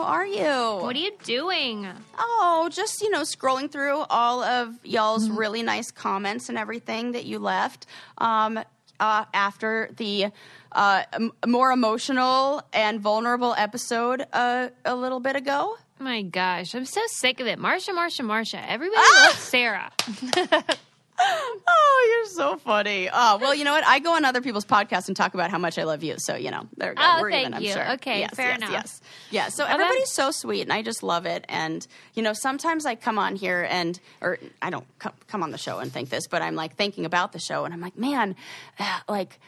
How are you? What are you doing? Oh, just, you know, scrolling through all of y'all's really nice comments and everything that you left um, uh, after the uh, m- more emotional and vulnerable episode uh, a little bit ago. My gosh, I'm so sick of it. Marsha, Marsha, Marsha. Everybody Ah! loves Sarah. Oh, you're so funny. Oh, well, you know what? I go on other people's podcasts and talk about how much I love you. So, you know, there we go. Oh, We're thank even, I'm you. sure. Okay, yes, fair yes, enough. Yes. Yeah. So everybody's so sweet and I just love it. And, you know, sometimes I come on here and, or I don't come, come on the show and think this, but I'm like thinking about the show and I'm like, man, uh, like,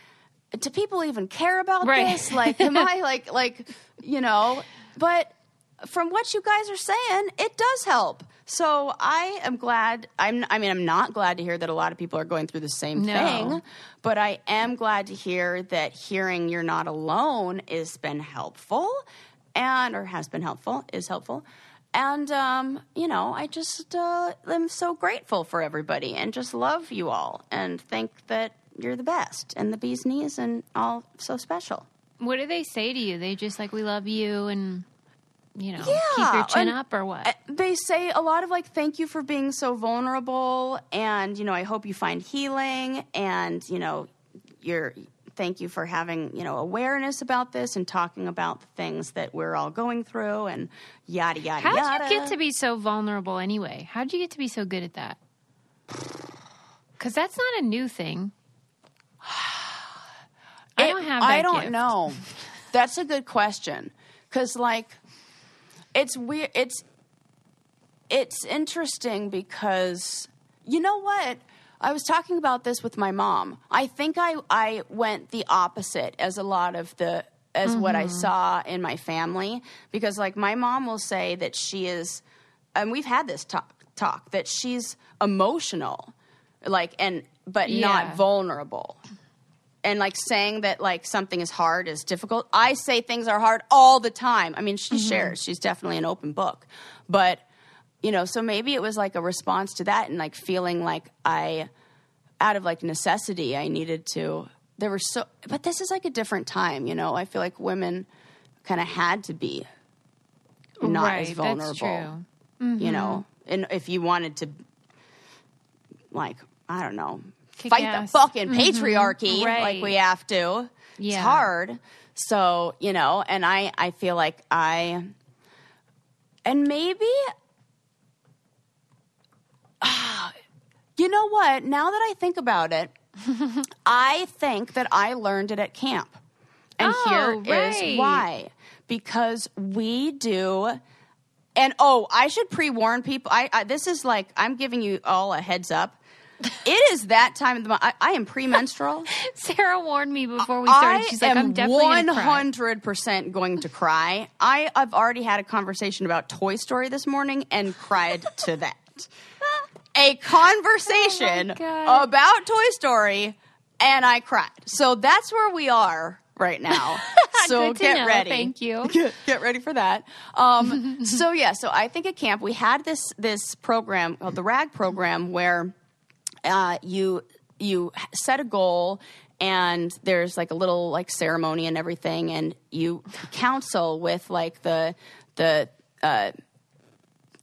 do people even care about Right. this? Like, am I like, like, you know, but from what you guys are saying, it does help. So I am glad. I'm. I mean, I'm not glad to hear that a lot of people are going through the same No. thing, but I am glad to hear that hearing you're not alone has been helpful, and or has been helpful is helpful. And um, you know, I just uh, am so grateful for everybody, and just love you all, and think that you're the best, and the bee's knees, and all so special. What do they say to you? They just like, we love you and, you know, keep your chin and- up or what? Uh, They say a lot of like, thank you for being so vulnerable, and you know, I hope you find healing, and you know, you're thank you for having you know awareness about this and talking about the things that we're all going through, and yada yada yada. How'd you get to be so vulnerable anyway? How'd you get to be so good at that? Because that's not a new thing. I don't have I don't gift. know. That's a good question because like it's weird. It's it's interesting because you know what. I was talking about this with my mom. I think I, I went the opposite as a lot of the as what I mm-hmm. saw in my family because like my mom will say that she is and we've had this talk talk that she's emotional like and but Yeah. not vulnerable and like saying that like something is hard is difficult. I say things are hard all the time. I mean, she mm-hmm. shares. She's definitely an open book. But, you know, so maybe it was like a response to that and like feeling like I out of like necessity I needed to there were so but this is like a different time, you know. I feel like women kind of had to be not right, as vulnerable That's true. you know mm-hmm. and if you wanted to like i don't know Kick fight ass. the fucking mm-hmm. patriarchy Right. like we have to it's hard so you know and i i feel like i and maybe you know what now that i think about it i think that i learned it at camp and Oh, here is right. why because we do and oh, I should pre-warn people. I, I this is like I'm giving you all a heads up. It is that time of the month. I, I am premenstrual. Sarah warned me before we started. I She's like, I'm definitely one hundred percent going to cry. I have already had a conversation about Toy Story this morning and cried to that. A conversation Oh about Toy Story, and I cried. So that's where we are right now. So get know. ready. Thank you. Get, get ready for that. Um, so yeah, so I think at camp we had this this program called the RAG program where uh, you you set a goal and there's like a little like ceremony and everything and you counsel with like the the uh,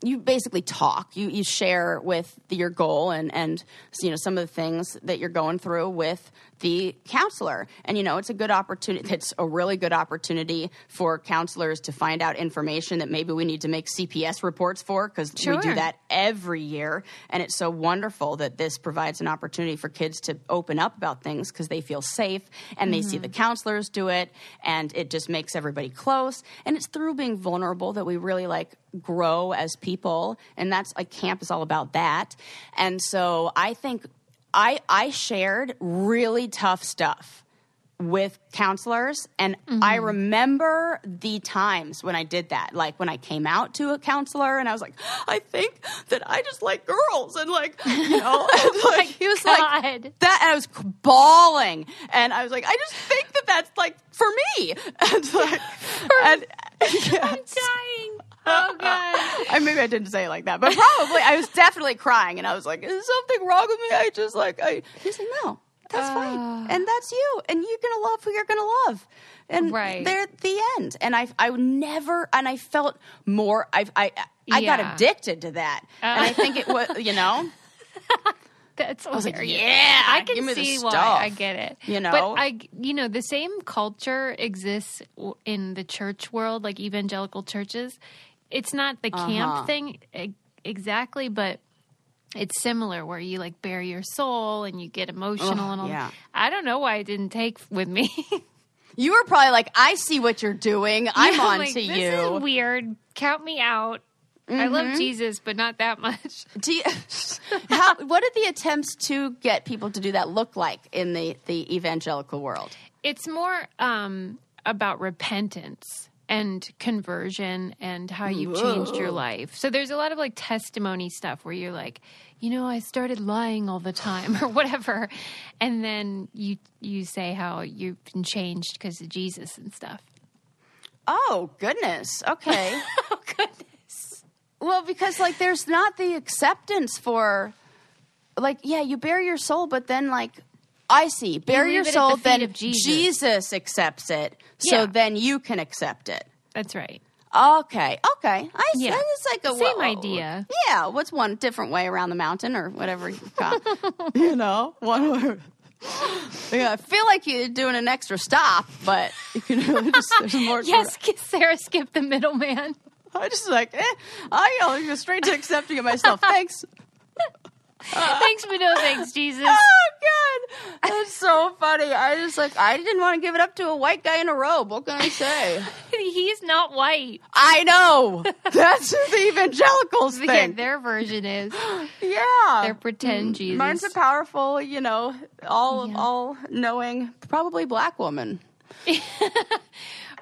you basically talk. You you share with your goal and and you know some of the things that you're going through with the counselor. And you know it's a good opportunity it's a really good opportunity for counselors to find out information that maybe we need to make CPS reports for because we do that every year. And it's so wonderful that this provides an opportunity for kids to open up about things because they feel safe and they see mm-hmm. the counselors do it and it just makes everybody close. And it's through being vulnerable that we really like grow as people. And that's like camp is all about that. And so i think i i shared really tough stuff with counselors and i mm-hmm. remember the times when i did that like when i came out to a counselor and i was like i think that i just like girls and like you know oh and, like he was like God. that and i was bawling and i was like i just think that that's like for me and like and yeah. I'm dying. Oh God. I maybe I didn't say it like that, but probably I was definitely crying, and I was like, "Is something wrong with me?" I just like I. He's like, "No, That's Ah. fine. And that's you. And you're to love who you're going to love. And Right. they're the end. And I, I never, and I felt more, I, I, I got addicted to that. and I think it was, you know, That's I was like, yeah, I can see why. stuff. I get it. You know? but I, you know, the same culture exists in the church world, like evangelical churches. It's not the Uh-huh. camp thing e- exactly, but it's similar where you like bare your soul and you get emotional Ugh, and all. yeah. I don't know why it didn't take with me. you were probably like, I see what you're doing. I'm on like, to this you. Is weird. Count me out. I Mm-hmm. love Jesus, but not that much. Do you, how, what did the attempts to get people to do that look like in the, the evangelical world? It's more um, about repentance and conversion and how you've changed your life. So there's a lot of like testimony stuff where you're like, you know, I started lying all the time or whatever, and then you you say how you've been changed because of Jesus and stuff. Oh, goodness. Okay. Oh goodness. Well, because like there's not the acceptance for like yeah, you bare your soul, but then like I see, leave your soul, the then Jesus. Jesus accepts it, so Yeah. then you can accept it. That's right. Okay, okay, I see. Yeah. It's like a Same whoa. idea. Yeah, what's one different way around the mountain or whatever you got? you know, one. Word. Yeah, I feel like you're doing an extra stop, but you can really just there's more. Yes, Sarah skipped the middleman. I just like, eh, I go straight to accepting it myself. Thanks. Thanks, but no thanks, Jesus. Oh God, that's so funny. I just like I didn't want to give it up to a white guy in a robe. What can I say? He's not white. I know that's the evangelicals Yeah, their version is. Yeah, Their pretend mm, Jesus. Martin's a powerful, you know, all Yeah. all knowing, probably black woman.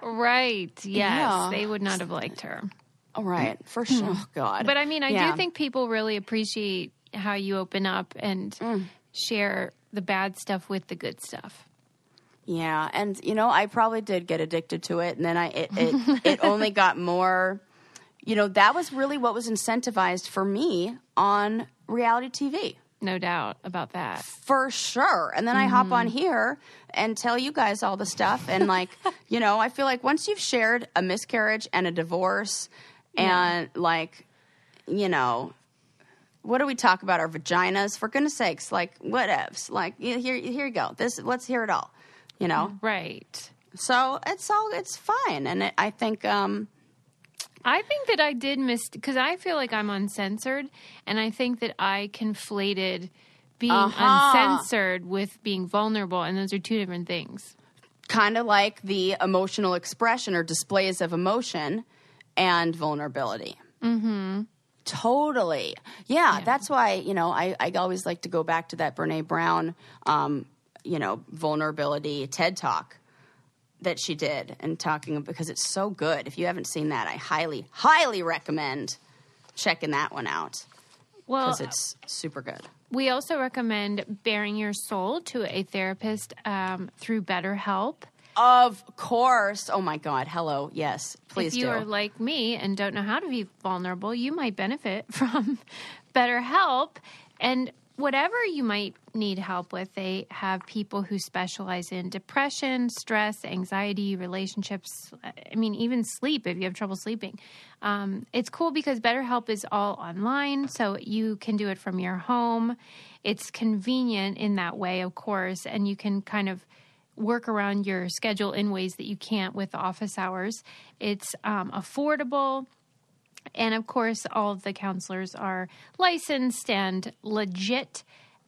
Right. Yes. Yeah. They would not have liked her. All right, for sure. Oh God, But I mean, I do think people really appreciate how you open up and Mm. share the bad stuff with the good stuff. Yeah, and you know, I probably did get addicted to it, and then I it it, it only got more. You know, that was really what was incentivized for me on reality TV. No doubt about that. For sure. And then I hop on here and tell you guys all the stuff. And, like, you know, I feel like once you've shared a miscarriage and a divorce, and, like, you know, what do we talk about? Our vaginas? For goodness sakes, like, whatevs. Like, here, here you go. This, let's hear it all, you know? Right. So it's all, it's fine. And it, I think, um, I think that I did miss because I feel like I'm uncensored, and I think that I conflated being Uh-huh. uncensored with being vulnerable, and those are two different things. kind of like the emotional expression or displays of emotion and vulnerability. Mm-hmm. Totally. Yeah, that's why, you know, I, I always like to go back to that Brene Brown, um, you know, vulnerability TED talk that she did and talking because it's so good. If you haven't seen that, I highly, highly recommend checking that one out Well, because it's super good. We also recommend bearing your soul to a therapist um, through BetterHelp. Of course. Oh my God. Hello. Yes. Please if you do. are like me and don't know how to be vulnerable, you might benefit from better help. And whatever you might need help with, they have people who specialize in depression, stress, anxiety, relationships. I mean, even sleep if you have trouble sleeping. Um, it's cool because BetterHelp is all online, so you can do it from your home. It's convenient in that way, of course, and you can kind of work around your schedule in ways that you can't with office hours. It's um, affordable. And of course, all of the counselors are licensed and legit,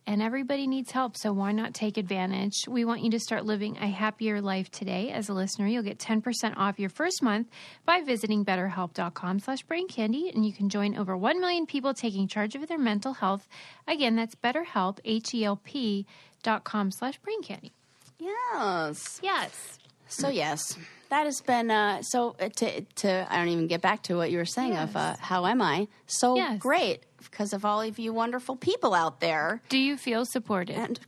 and everybody needs help. So why not take advantage? We want you to start living a happier life today. As a listener, you'll get 10% off your first month by visiting betterhelp.com slash brain candy, and you can join over 1 million people taking charge of their mental health. Again, that's betterhelp, H-E-L-P dot com slash brain candy. Yes. Yes. So yes, that has been uh, so uh, to to I don't even get back to what you were saying of uh, how am I so Yes. great because of all of you wonderful people out there Do you feel supported? and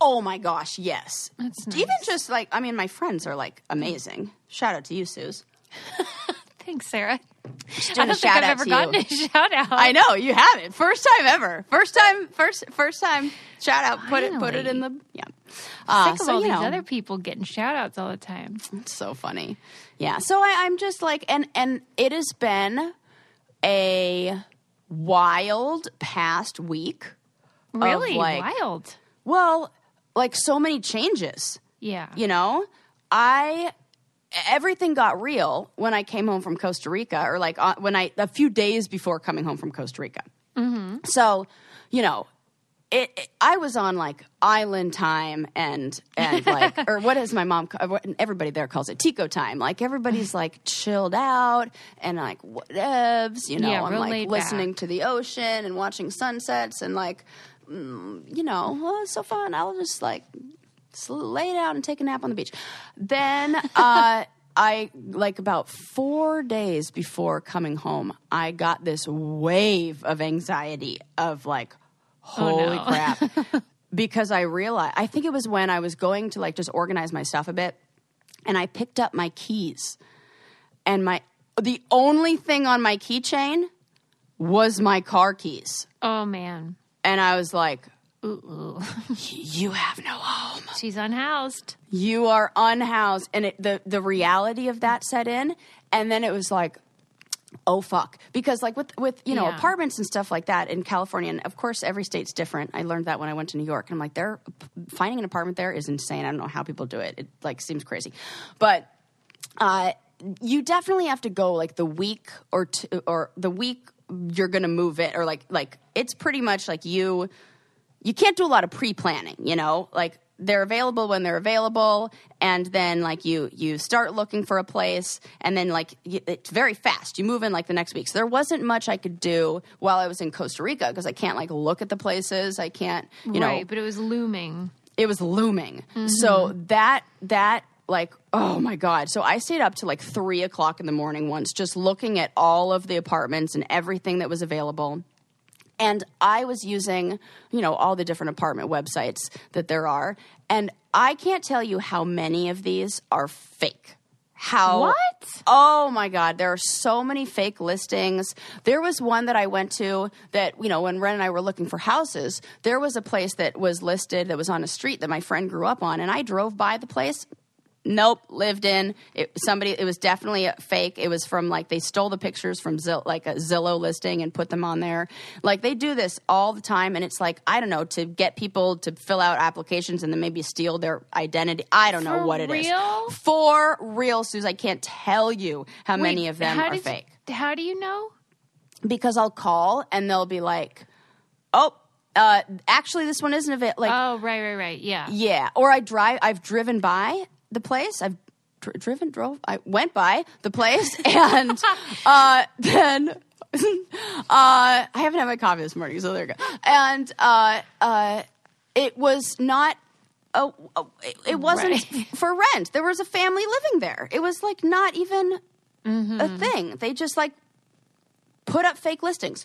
oh my gosh yes That's even just like I mean my friends are like amazing shout out to you Suze Thanks, Sarah. I don't think I've ever gotten you. a shout out. I know you haven't. First time ever. First time. First first time. Shout out. Put it. Put it in the yeah. Uh, Sick of so all these know, other people getting shout outs all the time. it's so funny. Yeah. So I, I'm just like, and and it has been a wild past week. Really like, wild. Well, like so many changes. Yeah. You know, I everything got real when I came home from Costa Rica, or like uh, when I a few days before coming home from Costa Rica. Mm-hmm. So, you know, it, it- I was on like island time and and like or what is my mom? Everybody there calls it Tico time. Like everybody's like chilled out and like whatevs. You know, Yeah, I'm like listening back. to the ocean and watching sunsets and like mm, you know, well, it's so fun. I'll just like s- lay down and take a nap on the beach. Then uh, I like about four days before coming home, I got this wave of anxiety of like, holy no. crap. because I realized, I think it was when I was going to like just organize my stuff a bit, and I picked up my keys, and my the only thing on my keychain was my car keys, Oh man. and I was like, Ooh. "You have no home." She's unhoused. you are unhoused and it, the the reality of that set in and then it was like oh fuck because like with with you know Yeah. apartments and stuff like that in california and of course every state's different i learned that when i went to new york and i'm like they're finding an apartment there is insane i don't know how people do it it like seems crazy but uh you definitely have to go like the week or two or the week you're gonna move it or like like it's pretty much like you you can't do a lot of pre-planning you know like they're available when they're available and then like you you start looking for a place and then like it's very fast you move in like the next week so there wasn't much i could do while i was in costa rica because i can't like look at the places i can't you know right, but it was looming. it was looming. Mm-hmm. So that that like oh my god. So I stayed up to like three o'clock in the morning once, just looking at all of the apartments and everything that was available. And I was using, you know, all the different apartment websites that there are. And I can't tell you how many of these are fake. How What? Oh my God, there are so many fake listings. There was one that I went to that, you know, when Ren and I were looking for houses, there was a place that was listed that was on a street that my friend grew up on, and I drove by the place. Nope, lived in it, somebody. It was definitely a fake. It was from like they stole the pictures from Zill, like a Zillow listing and put them on there. Like they do this all the time, and it's like I don't know to get people to fill out applications and then maybe steal their identity. I don't know For what it is. real? For real, Suze. I can't tell you how many of them are did you- fake how do you know? because I'll call and they'll be like, "Oh, uh, actually, this one isn't it." Like, Oh, right, right, right. Yeah. yeah, or I drive. I've driven by the place. I've dr- driven, drove. I went by the place, and uh, then uh, I haven't had my coffee this morning, so there you go. And uh, uh, it was not. Oh, oh, it, it wasn't Right. for rent. There was a family living there. It was like not even Mm-hmm. a thing. They just like put up fake listings.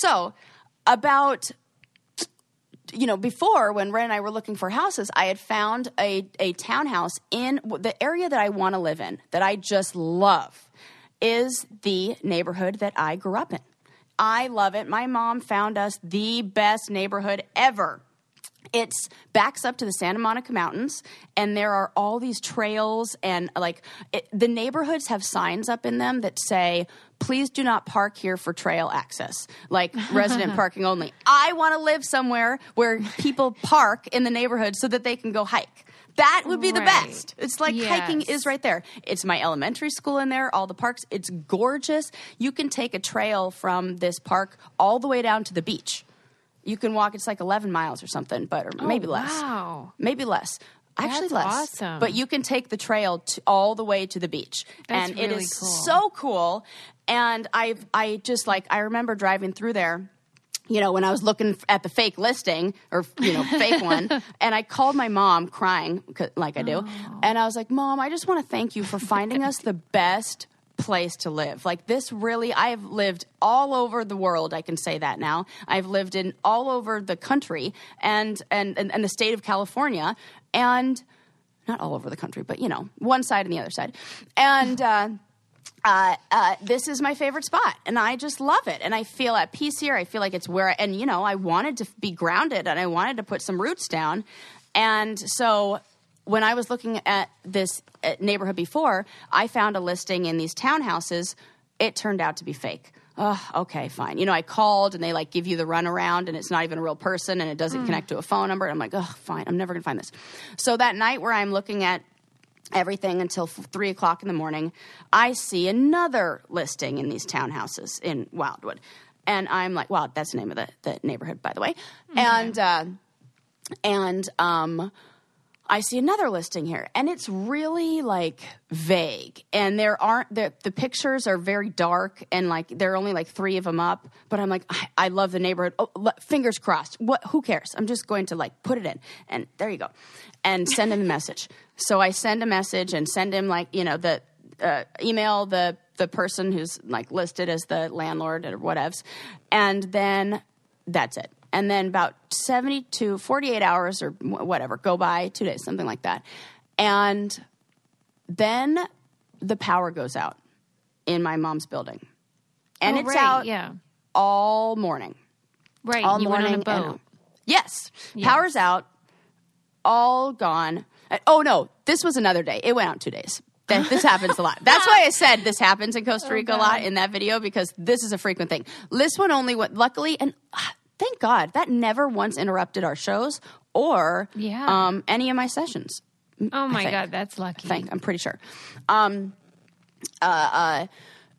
So, about you know, before when Ray and I were looking for houses, I had found a a townhouse in the area that I want to live in that I just love is the neighborhood that I grew up in. I love it. My mom found us the best neighborhood ever. It's backs up to the Santa Monica Mountains, and there are all these trails and like it, the neighborhoods have signs up in them that say, "Please do not park here for trail access," like resident parking only. I want to live somewhere where people park in the neighborhood so that they can go hike. That would be the best. It's like hiking is right there. It's my elementary school in there, all the parks. It's gorgeous. You can take a trail from this park all the way down to the beach. You can walk, it's like 11 miles or something, but or oh, maybe less. Oh, wow. Maybe less. Actually, That's less. awesome. But you can take the trail to, all the way to the beach, That's and it really is cool. so cool. And I've I just like I remember driving through there. You know, when I was looking at the fake listing or you know fake one, and I called my mom crying, like I do, oh. and I was like, "Mom, I just want to thank you for finding us the best." Place to live. Like this really I have lived all over the world, I can say that now. I've lived in all over the country and and and, and the state of California and not all over the country, but you know, one side and the other side. And uh uh, uh, this is my favorite spot, and I just love it. And I feel at peace here. I feel like it's where, and you know, I wanted to be grounded, and I wanted to put some roots down. And so, when I was looking at this uh, neighborhood before, I found a listing in these townhouses. It turned out to be fake. Oh, okay, fine. You know, I called and they like give you the runaround and it's not even a real person and it doesn't connect to a phone number. I'm like, oh, fine. I'm never going to find this. So that night where I'm looking at everything until three o'clock in the morning, I see another listing in these townhouses in Wildwood. And I'm like, wow, that's the name of the, the neighborhood, by the way. And, uh, and, um, I see another listing here, and it's really like vague. And there aren't the the pictures are very dark, and like there are only like three of them up. But I'm like, I, I love the neighborhood. Oh, fingers crossed. What? Who cares? I'm just going to like put it in, and there you go, and send him a message. So I send a message and send him like you know the uh, email the the person who's like listed as the landlord or whatevs, and then that's it. And then about 72, 48 hours or whatever go by, two days, something like that. And then the power goes out in my mom's building. And Oh, it's right, out Yeah. all morning. Right. All you morning. went on a and- boat. yes. Power's out, all gone. Uh, Oh, no. This was another day. It went out two days. This happens a lot. That's why I said this happens in Costa Rica a lot in that video because this is a frequent thing. This one only went, luckily, and ah, thank God, that never once interrupted our shows or Yeah. um, any of my sessions. Oh my. God, that's lucky. I think I'm pretty sure. Um, uh, uh,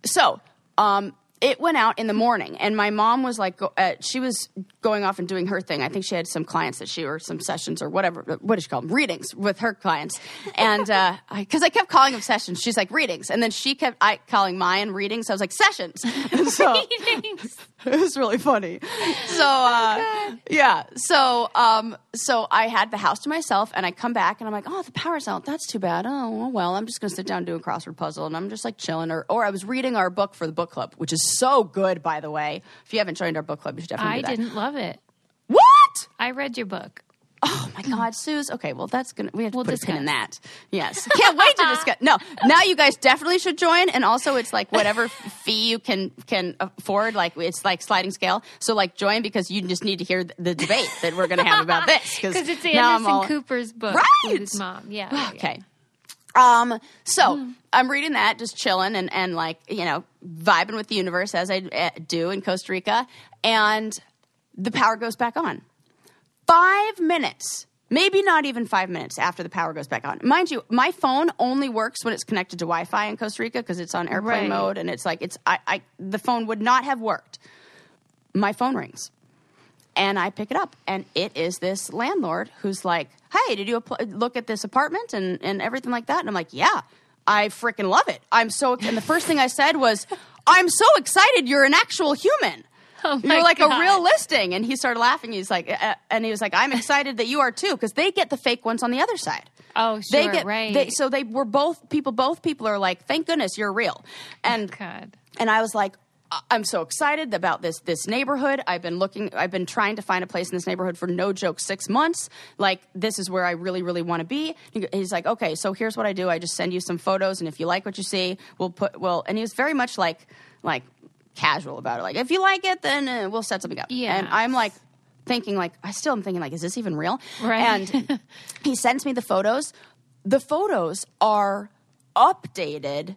so um, it went out in the morning, and my mom was like, go, uh, she was going off and doing her thing. I think she had some clients that she or some sessions or whatever. What does she call them? Readings with her clients, and because I, kept calling them sessions, she's like readings, and then she kept I, calling mine readings. I was like sessions. And so it was really funny. So uh, yeah, so um, so I had the house to myself, and I come back, and I'm like, oh, the power's out. That's too bad. Oh well, I'm just gonna sit down and do a crossword puzzle, and I'm just like chilling. Or or I was reading our book for the book club, which is so good, by the way. If you haven't joined our book club, you should definitely I do that. didn't love it. What? I read your book. Oh my God, Suze. Okay, well that's gonna we have to We'll put a pin in that. Yes, can't wait to discuss. No, now you guys definitely should join, and also it's like whatever fee you can can afford. Like it's like sliding scale. So like join because you just need to hear the debate that we're gonna have about this Because it's Anderson all- Cooper's book Right! with his mom. Yeah. yeah, yeah. Okay. Um, so Mm-hmm. I'm reading that, just chilling and, and like, you know, vibing with the universe as I uh, do in Costa Rica. And the power goes back on. Five minutes, maybe not even five minutes after the power goes back on. Mind you, my phone only works when it's connected to Wi Fi in Costa Rica because it's on airplane Right. mode and it's like, it's, I, I, the phone would not have worked. My phone rings and I pick it up, and it is this landlord who's like, "Hey, did you appl- look at this apartment and and everything like that?" And I'm like, "Yeah, I freaking love it. I'm so." And the first thing I said was, "I'm so excited. You're an actual human." Oh You're like God. a real listing, and he started laughing. He's like, uh, and he was like, "I'm excited that you are too, because they get the fake ones on the other side." Oh, they sure, get right. They, so they were both people. Both people are like, "Thank goodness you're real," and God. and I was like, I'm so excited about this this neighborhood. I've been looking, I've been trying to find a place in this neighborhood for no joke six months. Like this is where I really, really want to be. He's like, okay, so here's what I do. I just send you some photos, and if you like what you see, we'll put well. And he was very much like like casual about it. Like if you like it, then uh, we'll set something up. Yeah. And I'm like thinking like I still am thinking like, is this even real? Right. And he sends me the photos. The photos are updated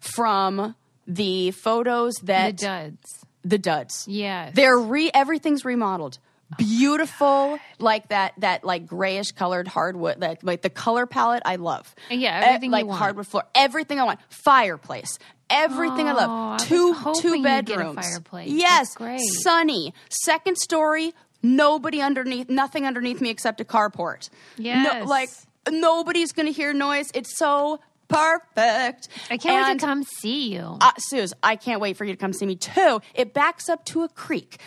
from the photos that The duds. the duds. Yes. They're re everything's remodeled. Beautiful, like that that like grayish colored hardwood, like like the color palette I love. Yeah, everything you like want. hardwood floor, everything I want. Fireplace, everything I Oh, I love. Two hoping two you'd get a bedrooms. fireplace. Yes, great. sunny. Second story, nobody underneath, nothing underneath me except a carport. Yes. no, like nobody's going to hear noise. It's so perfect. I can't wait to come see you. Uh, Suze, I can't wait for you to come see me too. It backs up to a creek.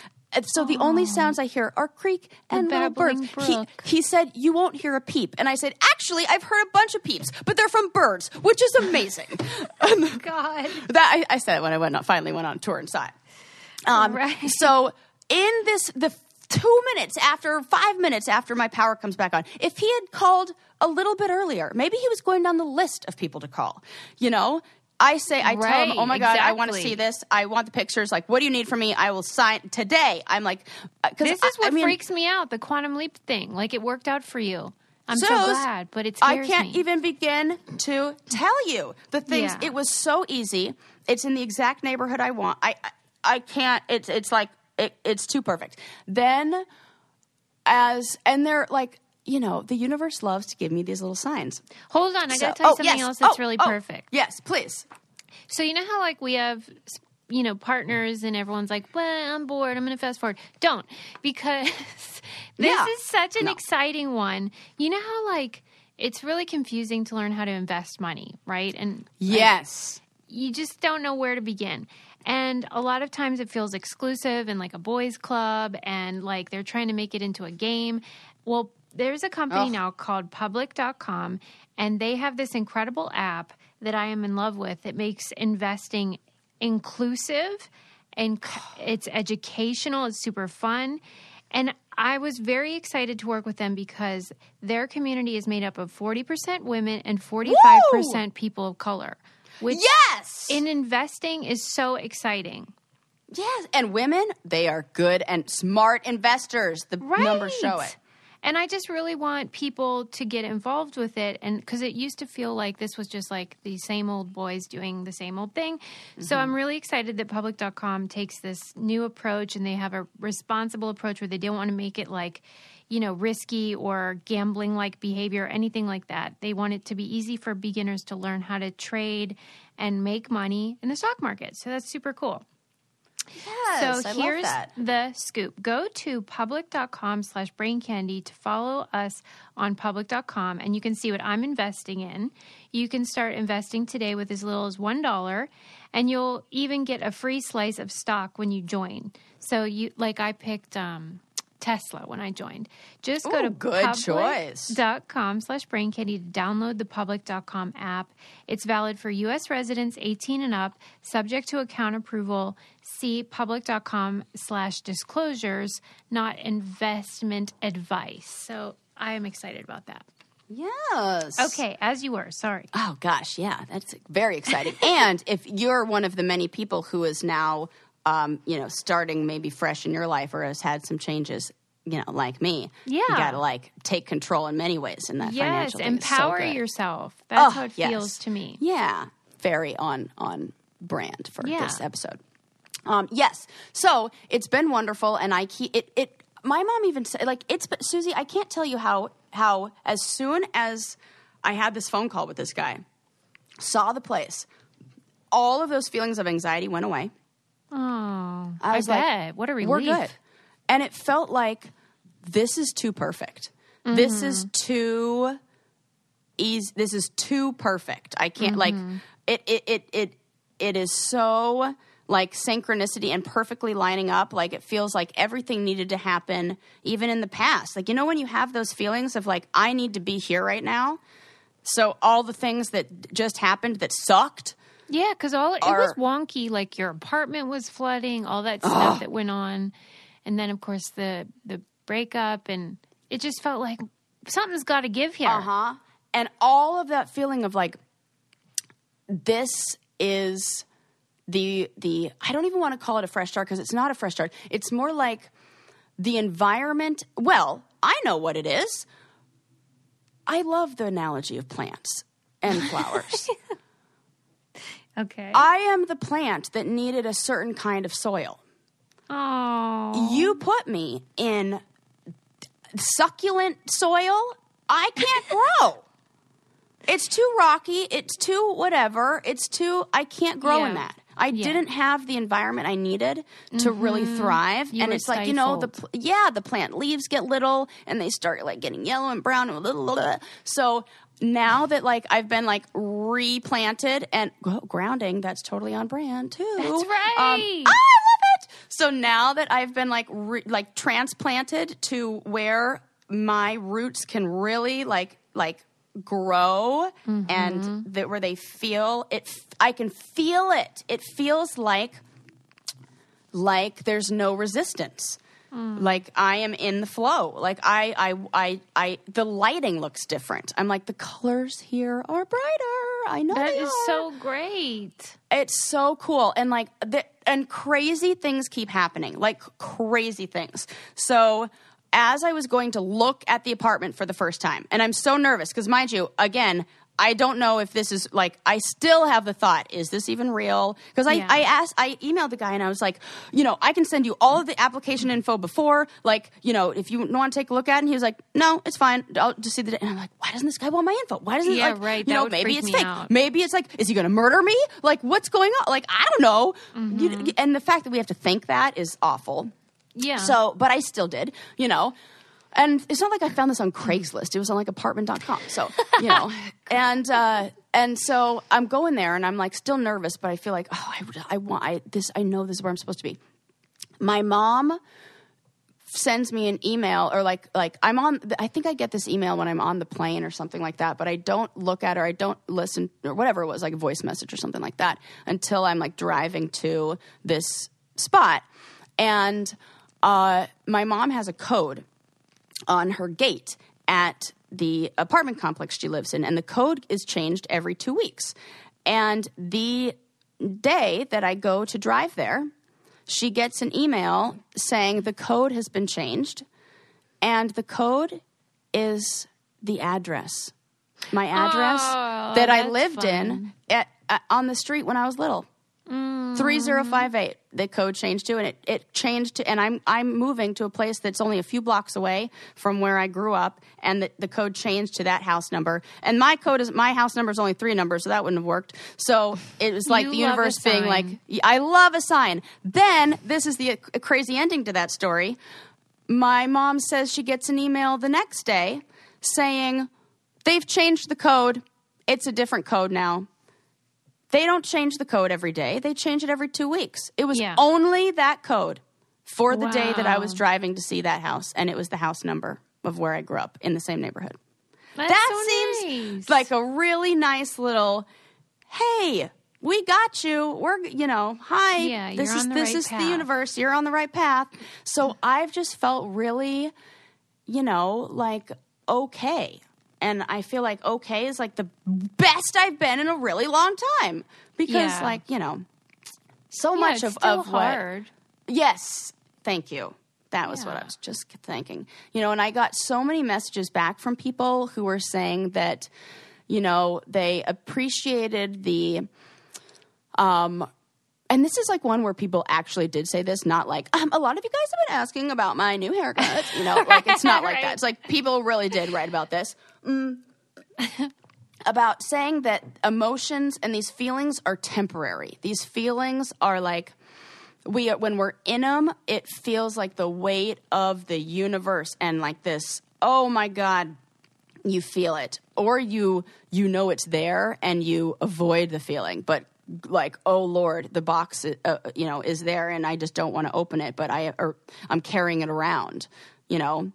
So the only sounds I hear are creek and little birds. babbling He, he said you won't hear a peep, and I said actually I've heard a bunch of peeps, but they're from birds, which is amazing. God. that I, I said it when I went on, finally went on tour and inside. Um, Right. So in this, the two minutes after, five minutes after my power comes back on, if he had called a little bit earlier, maybe he was going down the list of people to call. You know, I say, I tell him, oh my god, I want to see this. I want the pictures. Like, what do you need from me? I will sign today. I'm like, uh, because This is what I, mean, freaks me out the quantum leap thing. Like it worked out for you. I'm so, Suze, glad, but it I can't me. even begin to tell you the things. Yeah. It was so easy. It's in the exact neighborhood I want. I I, I can't. It's it's like it, it's too perfect. Then, as and they're like. You know, the universe loves to give me these little signs. Hold on, I So- got to tell you oh, something yes. else oh, that's Oh, really oh, perfect. Yes, please. So you know how like we have you know partners and everyone's like, "Well, I'm bored. I'm going to fast forward." Don't because this Yeah. is such an No. exciting one. You know how like it's really confusing to learn how to invest money, right? And Yes. you just don't know where to begin. And a lot of times it feels exclusive and like a boys' club, and like they're trying to make it into a game. Well, there's a company Ugh. now called public.com, and they have this incredible app that I am in love with that makes investing inclusive and it's educational, it's super fun. And I was very excited to work with them because their community is made up of 40% women and 45% people of color, which Yes. in investing is so exciting. yes. And women, they are good and smart investors. The numbers show it. And I just really want people to get involved with it. And because it used to feel like this was just like the same old boys doing the same old thing. So Mm-hmm. I'm really excited that public.com takes this new approach and they have a responsible approach where they don't want to make it like, you know, risky or gambling like behavior or anything like that. They want it to be easy for beginners to learn how to trade and make money in the stock market. So that's super cool. Yes, So I here's the scoop. Go to public.com slash brain candy to follow us on public.com and you can see what I'm investing in. You can start investing today with as little as $1 and you'll even get a free slice of stock when you join. So you like I picked um Tesla when I joined. Just go Ooh, to public.com slash brain candy to download the public.com app. It's valid for U.S. residents 18 and up, subject to account approval. See public.com slash disclosures, not investment advice. So I am excited about that. Yes. Okay, as you were. Sorry. Oh gosh, yeah, that's very exciting. and if you're one of the many people who is now, um, you know, starting maybe fresh in your life or has had some changes, you know, like me, you Yeah. got to like take control in many ways in that Yes, financial. It's so empower yourself. That's Oh, how it yes. feels to me. Yeah, very on on brand for Yeah. this episode. Um, yes, so it's been wonderful, and I keep it. It my mom even said like it's but Susie. I can't tell you how how as soon as I had this phone call with this guy, saw the place, all of those feelings of anxiety went away. Oh, I I, was like, what a relief. We're good. And it felt like this is too perfect. This Mm-hmm. is too easy. This is too perfect. I can't like Mm-hmm. it it it it it is so like synchronicity and perfectly lining up like it feels like everything needed to happen even in the past like you know when you have those feelings of like i need to be here right now so all the things that just happened that sucked Yeah, because all it was wonky. Like your apartment was flooding, all that stuff that went on, and then of course the the breakup, and it just felt like something's got to give here. Uh huh. And all of that feeling of like, this is the the. I don't even want to call it a fresh start because it's not a fresh start. It's more like the environment. Well, I know what it is. I love the analogy of plants and flowers. Okay. I am the plant that needed a certain kind of soil. oh, You put me in succulent soil, I can't grow. It's too rocky. It's too whatever. It's too. I can't grow in that. I didn't have the environment I needed to really thrive. Mm-hmm. You and it's like, you know, the pl- yeah, the plant leaves get little and they start like getting yellow and brown and little, little. So now that like I've been like replanted and oh, grounding, that's totally on brand too. That's Um, right. I love it. So now that I've been like re- like transplanted to where my roots can really like like grow Mm-hmm. and that where they feel it I can feel it. It feels like like there's no resistance. Mm. Like I am in the flow. Like I, I, I, I. The lighting looks different. I'm like the colors here are brighter. I know That is are. so great. It's so cool, and like the and crazy things keep happening, like crazy things. So as I was going to look at the apartment for the first time, and I'm so nervous because, mind you, again. I don't know if this is like I still have the thought, is this even real? Because I, Yeah. I asked I emailed the guy and I was like, you know, I can send you all of the application info before, like, you know, if you want to take a look at it. And he was like, No, it's fine. I'll just see the day. and I'm like, why doesn't this guy want my info? Why doesn't Yeah, like right. you That know, maybe it's fake. out. Maybe it's like, is he going to murder me? Like, what's going on? Like, I don't know. Mm-hmm. You- and the fact that we have to think that is awful. Yeah. So, but I still did, you know. And it's not like I found this on Craigslist. It was on like apartment.com. So, you know. and uh and so I'm going there and I'm like still nervous, but I feel like, oh, I, I want I this I know this is where I'm supposed to be. My mom sends me an email or like like I'm on I think I get this email when I'm on the plane or something like that, but I don't look at or I don't listen or whatever it was, like a voice message or something like that until I'm like driving to this spot. And uh, my mom has a code on her gate at the apartment complex she lives in, and the code is changed every two weeks. And the day that I go to drive there, she gets an email saying the code has been changed, and the code is the address, my address Oh, that I lived in at, at on the street when I was little. Mm. Three zero five eight. The code changed to, and it, it changed to, and I'm I'm moving to a place that's only a few blocks away from where I grew up, and the, the code changed to that house number. And my code is my house number is only three numbers, so that wouldn't have worked. So it was like You the universe being like. I love a sign. Then this is the uh, crazy ending to that story. My mom says she gets an email the next day saying they've changed the code. It's a different code now. They don't change the code every day. They change it every two weeks. It was Yeah. only that code for the day that I was driving to see that house, and it was the house number of where I grew up in the same neighborhood. That's that so seems nice. like a really nice little, hey, we got you. We're, you know, hi. Yeah, this is this right is the universe. You're on the right path. So I've just felt really, you know, like okay. And I feel like okay is like the best I've been in a really long time because, Yeah. like, you know, so Yeah, much of, of what hard. Yes, thank you. That was what I was just thinking. You know, and I got so many messages back from people who were saying that, you know, they appreciated the um and this is like one where people actually did say this, not like um, a lot of you guys have been asking about my new haircut. You know, like it's not like Right. that. It's like people really did write about this. Mm. about saying that emotions and these feelings are temporary. These feelings are like we when we're in them, it feels like the weight of the universe and like this. Oh my god, you feel it, or you you know it's there and you avoid the feeling, but like oh lord the box uh, you know is there and i just don't want to open it but i or i'm carrying it around you know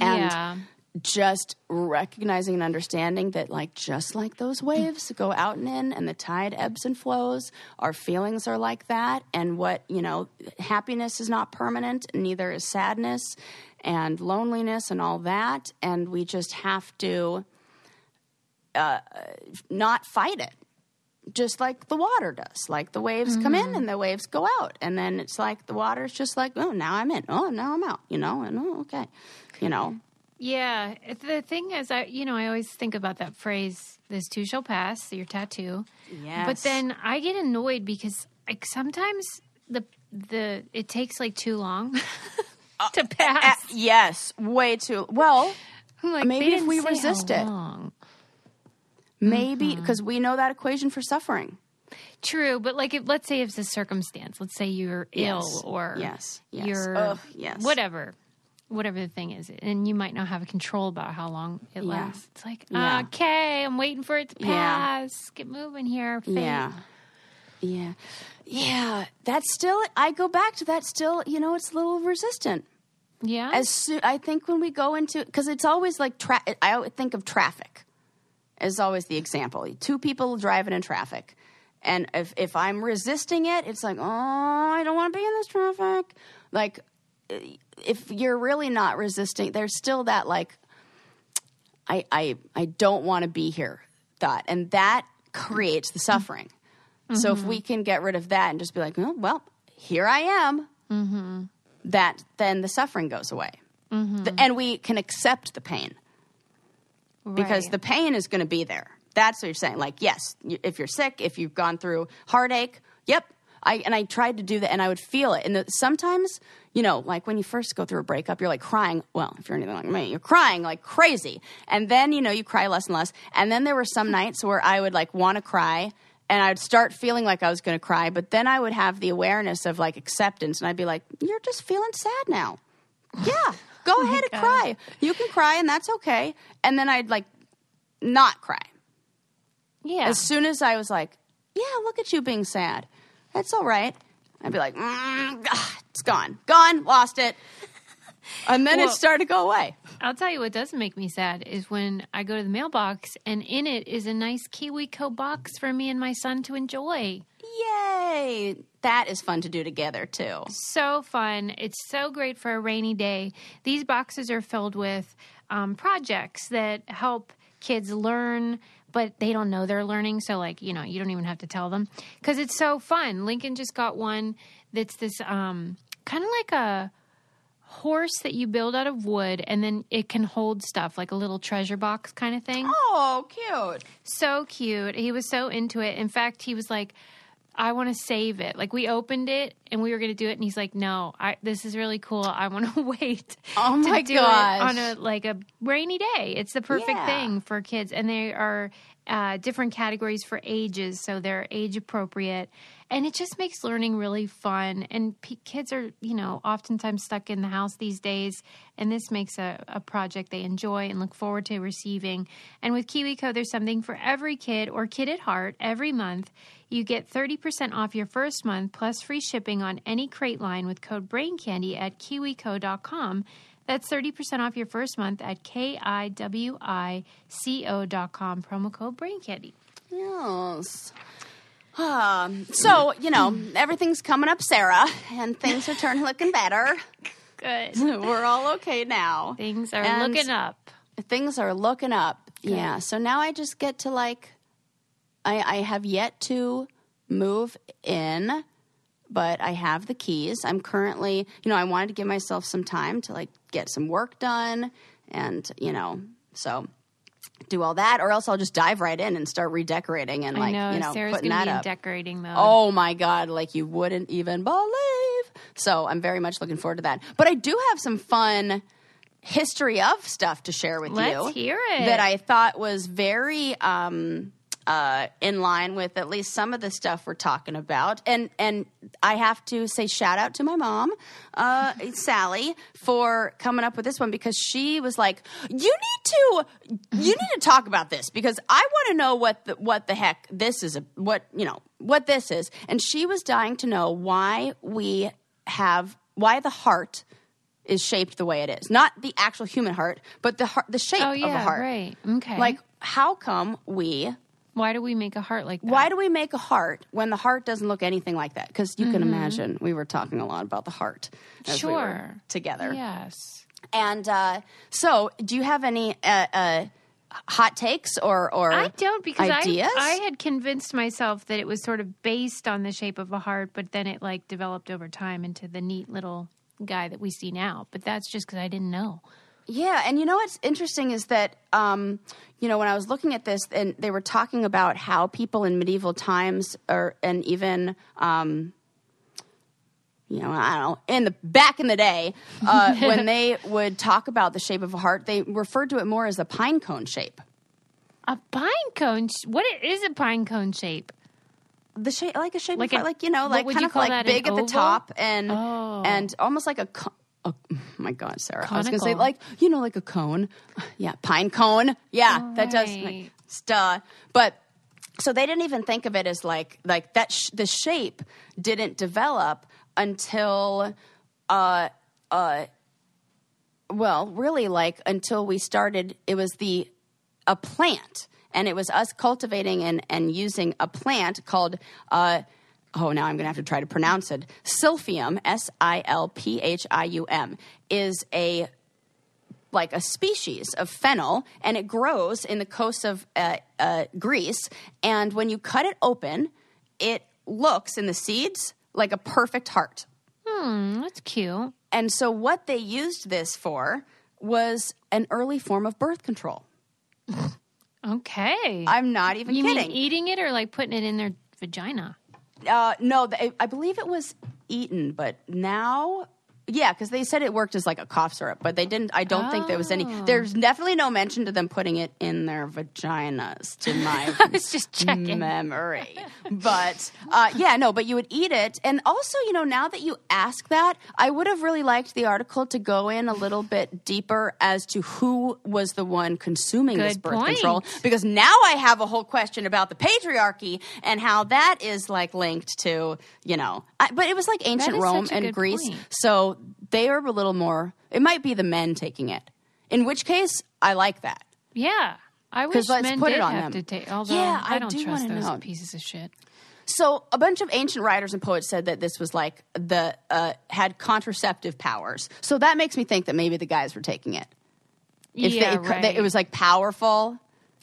and Yeah. just recognizing and understanding that like just like those waves go out and in and the tide ebbs and flows our feelings are like that and what you know happiness is not permanent neither is sadness and loneliness and all that and we just have to uh, not fight it just like the water does. Like the waves come in and the waves go out, and then it's like the water's just like, oh, now I'm in. Oh, now I'm out. You know, and oh, okay, you know. Yeah, the thing is, I you know I always think about that phrase, "This too shall pass." Your tattoo. Yes. But then I get annoyed because like sometimes the the it takes like too long to Uh, pass. yes, way too well. Like, maybe if we resist it. long. Maybe Mm-hmm. because we know that equation for suffering. True, but like, if, let's say it's a circumstance. Let's say you're ill or Yes. Yes. you're Ugh, yes. whatever, whatever the thing is, and you might not have a control about how long it Yeah. lasts. It's like, Yeah. okay, I'm waiting for it to Yeah. pass. Get moving here. Fate. Yeah. Yeah. Yeah. That's still, I go back to that still, you know, it's a little resistant. yeah. As soon, I think when we go into, because it's always like, tra- I always think of traffic as always the example. Two people driving in traffic. And if, if I'm resisting it, it's like, oh, I don't want to be in this traffic. Like, if you're really not resisting, there's still that like, I I I don't want to be here thought, and that creates the suffering. So if we mm-hmm. can get rid of that and just be like, oh, well, here I am, mm-hmm. that then the suffering goes away, mm-hmm. The- and we can accept the pain because the pain is going to be there. That's what you're saying. Like, yes, if you're sick, if you've gone through heartache, yep. I and I tried to do that, and I would feel it. And the, sometimes, you know, like when you first go through a breakup, you're like crying. Well, if you're anything like me, you're crying like crazy, and then you know you cry less and less. And then there were some nights where I would like want to cry, and I'd start feeling like I was going to cry, but then I would have the awareness of like acceptance, and I'd be like, "You're just feeling sad now." Yeah, go ahead and cry. You can cry, and that's okay. And then I'd like not cry. yeah. As soon as I was like, "Yeah, look at you being sad," that's all right. I'd be like, mm, ah, "It's gone, gone, lost it," and then it started to go away. I'll tell you what doesn't make me sad is when I go to the mailbox and in it is a nice KiwiCo box for me and my son to enjoy. Yay! That is fun to do together too. So fun. It's so great for a rainy day. These boxes are filled with um, projects that help kids learn, but they don't know they're learning. So, like, you know, you don't even have to tell them because it's so fun. Lincoln just got one that's this um, kind of like a horse that you build out of wood and then it can hold stuff like a little treasure box kind of thing. Oh, cute! So cute. He was so into it. In fact, he was like, I want to save it. Like we opened it and we were going to do it, and he's like, "No, I, this is really cool. I want to wait Oh my to do gosh. it on a like a rainy day. It's the perfect Yeah. thing for kids, and they are uh, different categories for ages, so they're age appropriate, and it just makes learning really fun. And p- kids are, you know, oftentimes stuck in the house these days, and this makes a, a project they enjoy and look forward to receiving. And with KiwiCo, there's something for every kid or kid at heart every month. You get 30% off your first month plus free shipping on any crate line with code BRAINCANDY at kiwico.com. That's 30% off your first month at K-I-W-I-C-O.com. Promo code BRAINCANDY. Yes. Um, so you know everything's coming up, Sarah, and things are turning looking better. Good. We're all okay now. Things are And- looking up. things are looking up. Yeah. So now I just get to like, I, I have yet to move in, but I have the keys. I'm currently, you know, I wanted to give myself some time to like get some work done and, you know, so do all that, or else I'll just dive right in and start redecorating and like, I know. you know, Sarah's putting that up. decorating mode. Oh my God, like you wouldn't even believe. So I'm very much looking forward to that. But I do have some fun history of stuff to share with Let's you. hear it. That I thought was very um, uh, in line with at least some of the stuff we're talking about. And and I have to say shout out to my mom, uh, Sally, for coming up with this one because she was like, "You need to, you need to talk about this because I want to know what the what the heck this is. What you know what this is." And she was dying to know why we have why the heart is shaped the way it is. Not the actual human heart, but the heart, the shape Oh, of a heart. right. Okay. Like, how come we? Why do we make a heart like that? Why do we make a heart when the heart doesn't look anything like that? Because you Mm-hmm. can imagine we were talking a lot about the heart as we Sure. together. Yes. And uh, so, do you have any uh, uh, hot takes or or I don't because ideas? I, I had convinced myself that it was sort of based on the shape of a heart, but then it like developed over time into the neat little guy that we see now. But that's just because I didn't know. Yeah, and you know what's interesting is that um, you know when I was looking at this, and they were talking about how people in medieval times, or and even um, you know I don't know in the back in the day uh, when they would talk about the shape of a heart, they referred to it more as a pine cone shape. A pine cone. sh- What i- a pine cone shape? the shape, like a shape, Like like, an- like you know, like kind of like big at the top and Oh. and almost like a. Co- oh my God, Sarah! I was going to say like you know, like a cone. Yeah, pine cone. Yeah, that does. Duh. But so they didn't even think of it as like like that. Sh- the shape didn't develop until. uh uh well, really like until we started it was the a plant and it was us cultivating and, and using a plant called uh oh now I'm gonna have to try to pronounce it. Silphium, S I L P H I U M, is a like a species of fennel, and it grows in the coast of uh, uh, Greece. And when you cut it open, it looks in the seeds like a perfect heart. Hmm, that's cute. And so, what they used this for was an early form of birth control. Okay. I'm not even you kidding. mean eating it or like putting it in their vagina? Uh, no, I believe it was eaten, but now. Yeah, because they said it worked as like a cough syrup, but they didn't. I don't think there was any. Oh. There's definitely no mention to them putting it in their vaginas, to my I was just checking. memory. But uh, yeah, no, but you would eat it. And also, you know, now that you ask that, I would have really liked the article to go in a little bit deeper as to who was the one consuming this birth point. control. Because now I have a whole question about the patriarchy and how that is like linked to, you know, I, but it was like ancient Rome and Greece. point. So they are a little more, it might be the men taking it. In which case, I like that. Yeah. I wish let's men put did it on have them. to take. Although Yeah, I I don't do trust wanna those know. pieces of shit. So a bunch of ancient writers and poets said that this was like the uh, had contraceptive powers. So that makes me think that maybe the guys were taking it. If yeah, they, right. that it was like powerful,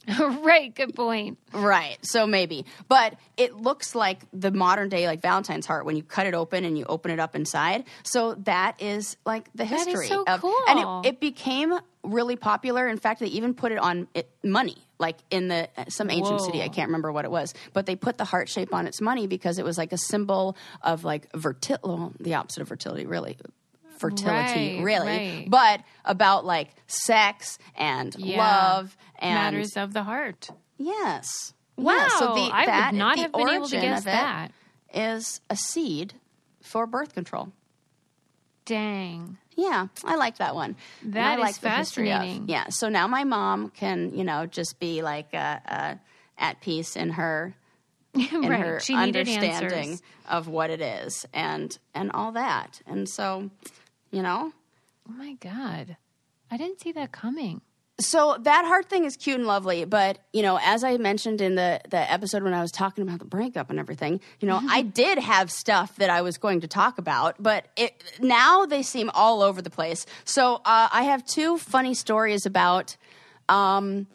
right. Good point. right? So maybe, but it looks like the modern day like Valentine's heart when you cut it open and you open it up inside. So that is like the is history so of, cool. and it, it became really popular. In fact, they even put it on it, money, like in the eh, some ancient city. I can't remember what it was, but they put the heart shape on its money because it was like a symbol of like fertility, well, the opposite of fertility, really. Fertility, Right, really, right. but about like sex and Yeah. love and Matters of the heart. Yes. Wow. Yeah, so the, I that, would not have been able to guess that. Is a seed for birth control. Dang. Yeah, I like that one. That I like the history of- fascinating. yeah, so now my mom can, you know, just be like uh, uh, at peace in her in right. her She understanding of what it is and and all that. And so, you know, Oh my god. I didn't see that coming. so that heart thing is cute and lovely, but you know, as I mentioned in the the episode when I was talking about the breakup and everything, you know, I did have stuff that I was going to talk about, but it now they seem all over the place. So uh, I have two funny stories about. Um,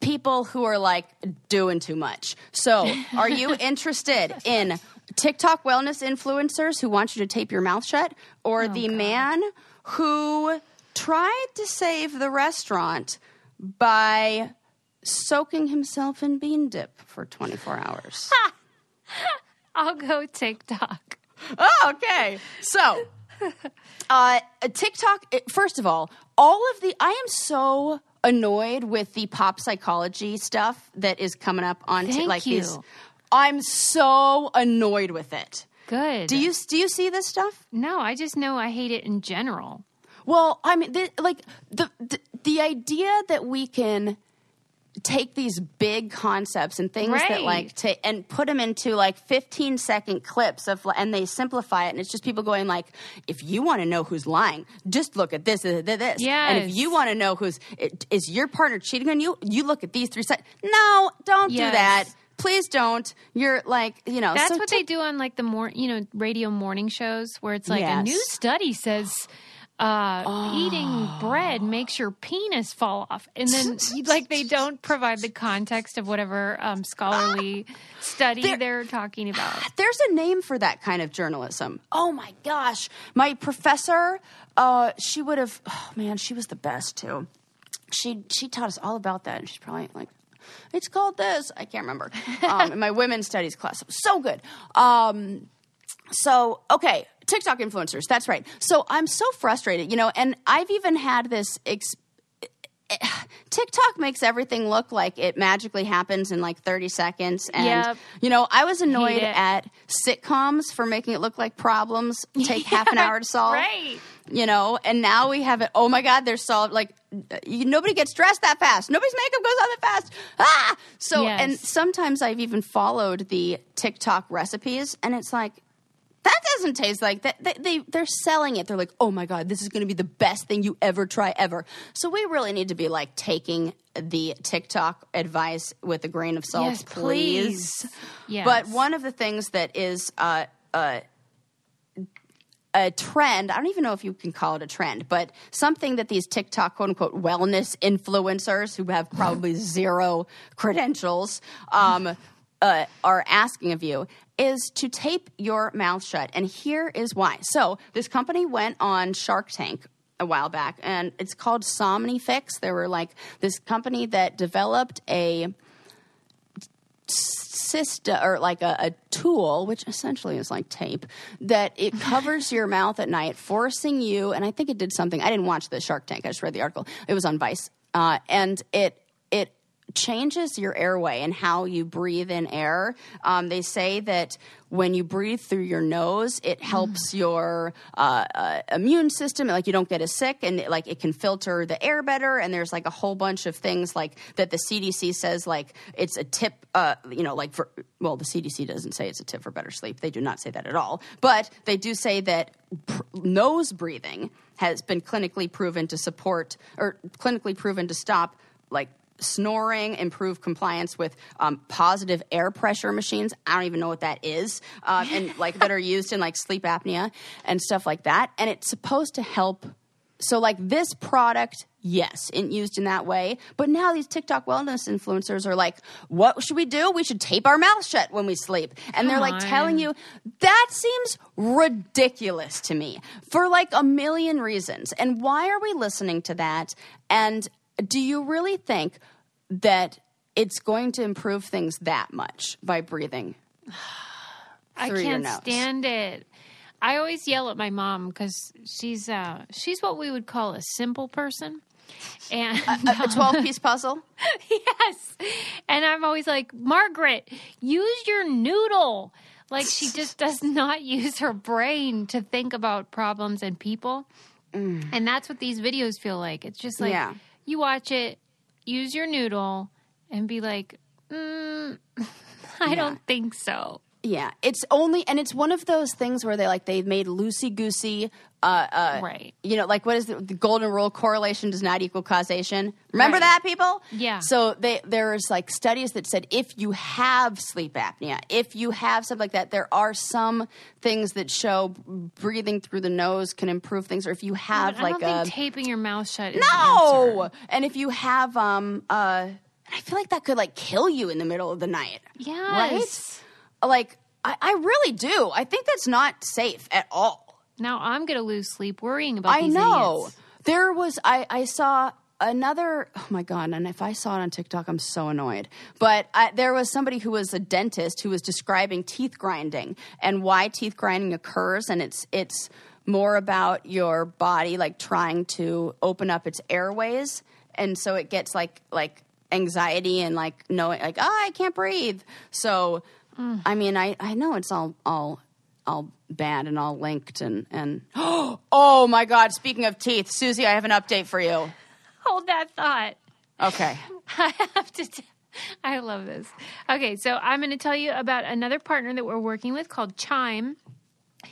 people who are like doing too much. So, are you interested in TikTok wellness influencers who want you to tape your mouth shut or the man who tried to save the restaurant by soaking himself in bean dip for 24 hours? I'll go TikTok. oh, okay. So, uh, TikTok, it- first of all, all of the, I am so annoyed with the pop psychology stuff that is coming up on Thank like you. these. I'm so annoyed with it. Good. Do you do you see this stuff? No, I just know I hate it in general. Well, I mean, the, like the, the the idea that we can take these big concepts and things that like to and put them into like 15 second clips of and they simplify it and it's just people going like if you want to know who's lying just look at this this, this, this. and if you want to know who's is your partner cheating on you you look at these three sides no don't do that please don't you're like you know That's so what Tik- they do on like the more you know radio morning shows where it's like a new study says uh, eating Oh. bread makes your penis fall off, and then like they don't provide the context of whatever um, scholarly study There- they're talking about. there's a name for that kind of journalism. Oh my gosh. My professor, uh, she would have, oh man, she was the best too. She, she taught us all about that. And she's probably like, it's called this. I can't remember. Um, in my women's studies class. It was so good. Um, so, okay, TikTok influencers. That's right. So I'm so frustrated, you know, and I've even had this. Ex- eh, TikTok makes everything look like it magically happens in like 30 seconds. And, Yep. you know, I was annoyed at sitcoms for making it look like problems take half an hour to solve. Right. You know, and now we have it. Oh my God, they're solved. Like, you, nobody gets dressed that fast. Nobody's makeup goes on that fast. Ah! So, Yes. and sometimes I've even followed the TikTok recipes, and it's like, that doesn't taste like that. They, they they're selling it. They're like, oh my god, this is going to be the best thing you ever try ever. So we really need to be like taking the TikTok advice with a grain of salt, Yes, please. Yes. But one of the things that is uh, uh, a trend, I don't even know if you can call it a trend, but something that these TikTok quote unquote wellness influencers who have probably zero credentials um, uh, are asking of you is to tape your mouth shut. And here is why. So this company went on Shark Tank a while back, and it's called Somnifix. They were like this company that developed a system or like a, a tool, which essentially is like tape, that it covers your mouth at night, forcing you. And I think it did something. I didn't watch the Shark Tank. I just read the article. It was on Vice, uh, and it it changes your airway and how you breathe in air. Um, they say that when you breathe through your nose, it helps your uh, uh, immune system. Like you don't get as sick, and like it can filter the air better. And there's like a whole bunch of things like that. The CDC says like it's a tip. Uh, you know, like for well, the CDC doesn't say it's a tip for better sleep. They do not say that at all. But they do say that pr- nose breathing has been clinically proven to support or clinically proven to stop like snoring, improve compliance with um, positive air pressure machines. I don't even know what that is, um, and like that are used in like sleep apnea and stuff like that. And it's supposed to help. So, like this product, yes, in, used in that way. But now these TikTok wellness influencers are like, "What should we do? We should tape our mouth shut when we sleep." And they're Come like telling you that seems ridiculous to me for like a million reasons. And why are we listening to that? And do you really think that it's going to improve things that much by breathing? I can't nose. stand it. I always yell at my mom because she's uh, she's what we would call a simple person, and A 12 piece puzzle? yes, and I'm always like, Margaret, use your noodle. Like she just does not use her brain to think about problems and people, and that's what these videos feel like. It's just like Yeah. You watch it, use your noodle, and be like, mm, I don't think so. Yeah, it's only, and it's one of those things where they like they've made loosey goosey. Uh, uh, Right. You know, like what is the, the golden rule? Correlation does not equal causation. Remember Right. that, people? Yeah. So they, there's like studies that said if you have sleep apnea, if you have something like that, there are some things that show breathing through the nose can improve things. Or if you have I like don't a think taping your mouth shut no, and if you have um uh, I feel like that could like kill you in the middle of the night. Yes. Right? Like I, I really do. I think that's not safe at all. Now I'm going to lose sleep worrying about I know. idiots. There was I I saw another oh my god and if i saw it on tiktok i'm so annoyed but I, there was somebody who was a dentist who was describing teeth grinding and why teeth grinding occurs and it's it's more about your body like trying to open up its airways and so it gets like like anxiety and like knowing like oh i can't breathe so mm. i mean i i know it's all all all bad and all linked and and oh my god speaking of teeth susie i have an update for you Hold that thought. okay I have to. T- I love this. Okay, so I'm going to tell you about another partner that we're working with called Chime.